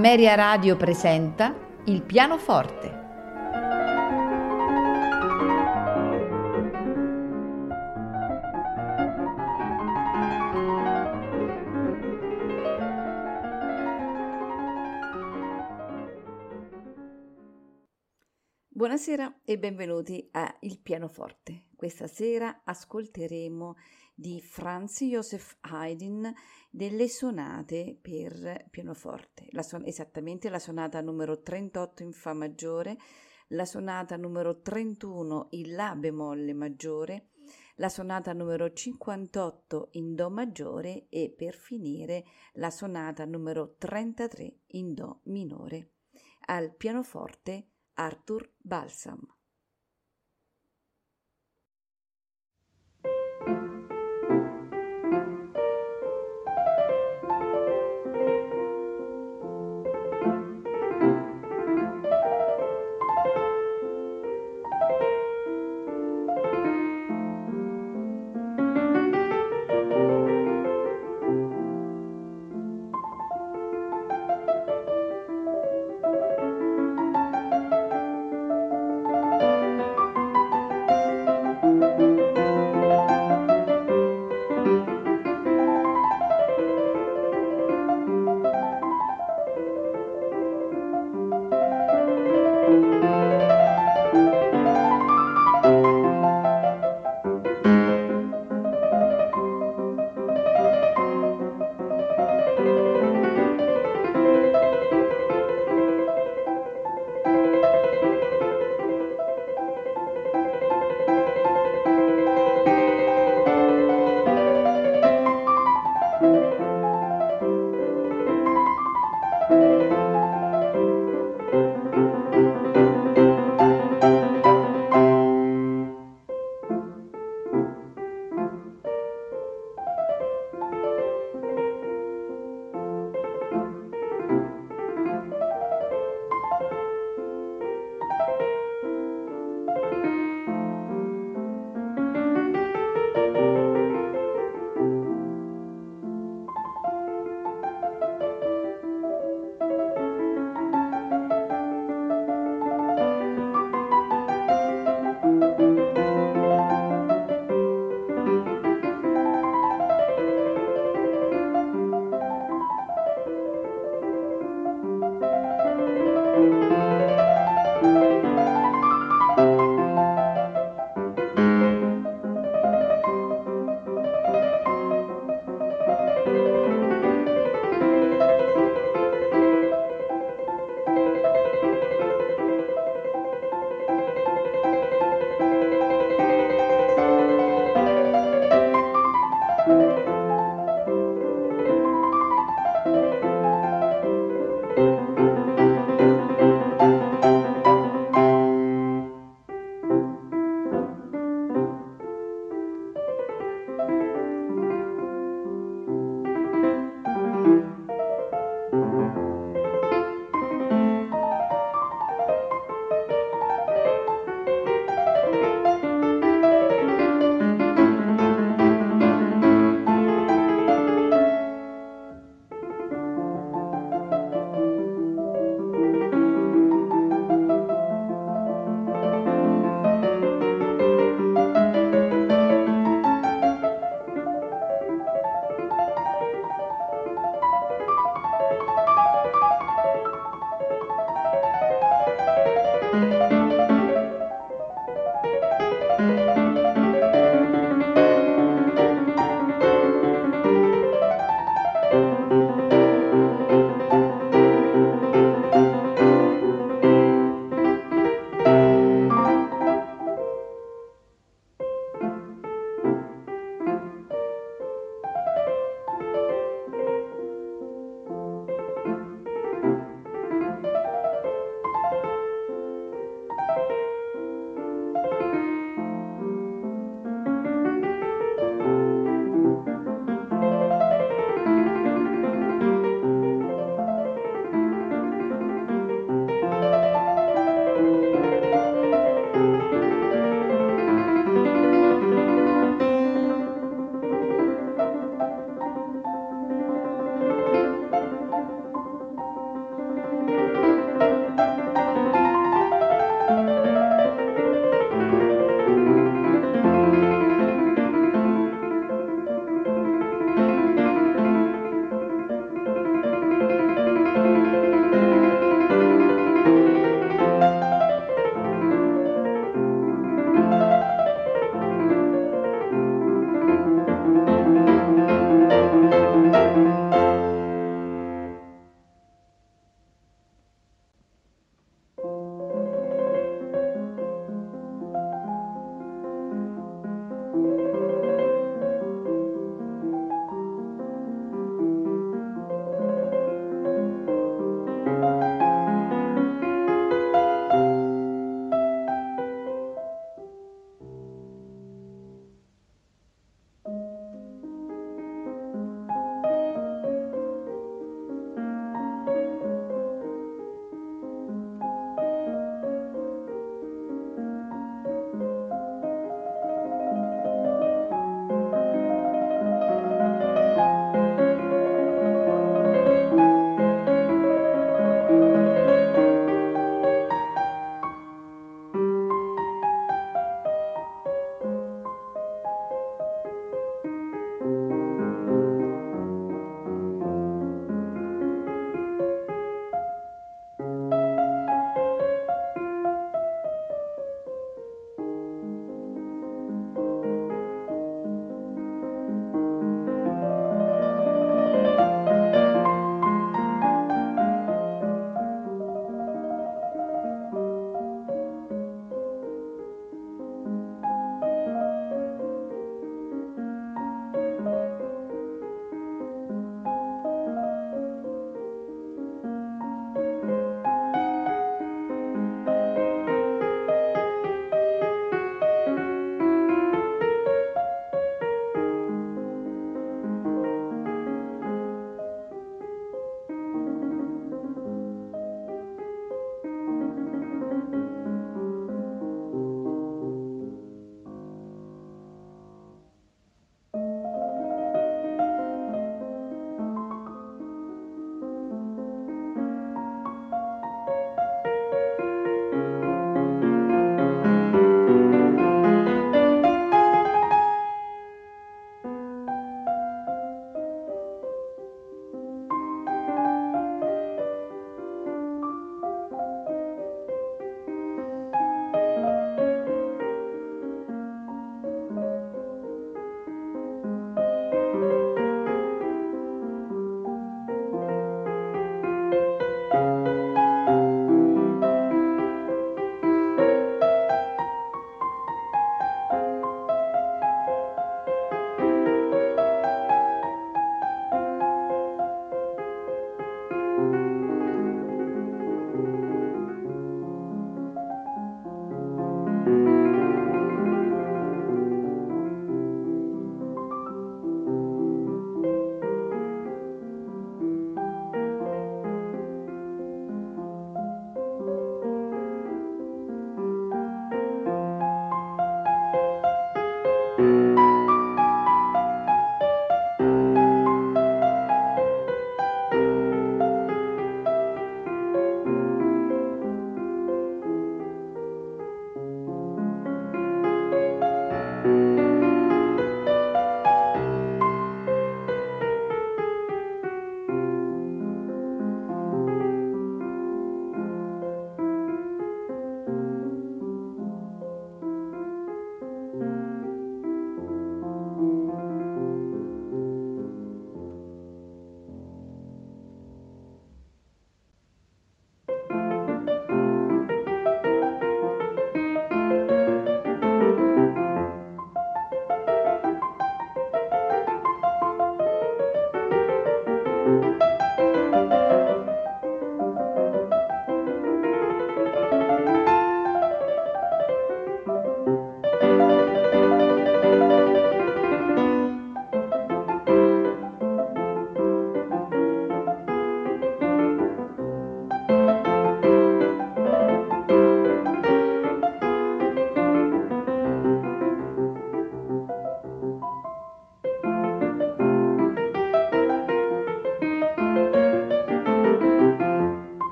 Ameria Radio presenta Il pianoforte. Buonasera e benvenuti a Il pianoforte. Questa sera ascolteremo di Franz Joseph Haydn delle sonate per pianoforte, la son- esattamente la sonata numero 38 in Fa maggiore, la sonata numero 31 in La bemolle maggiore, la sonata numero 58 in Do maggiore e per finire la sonata numero 33 in Do minore. Al pianoforte Arthur Balsam.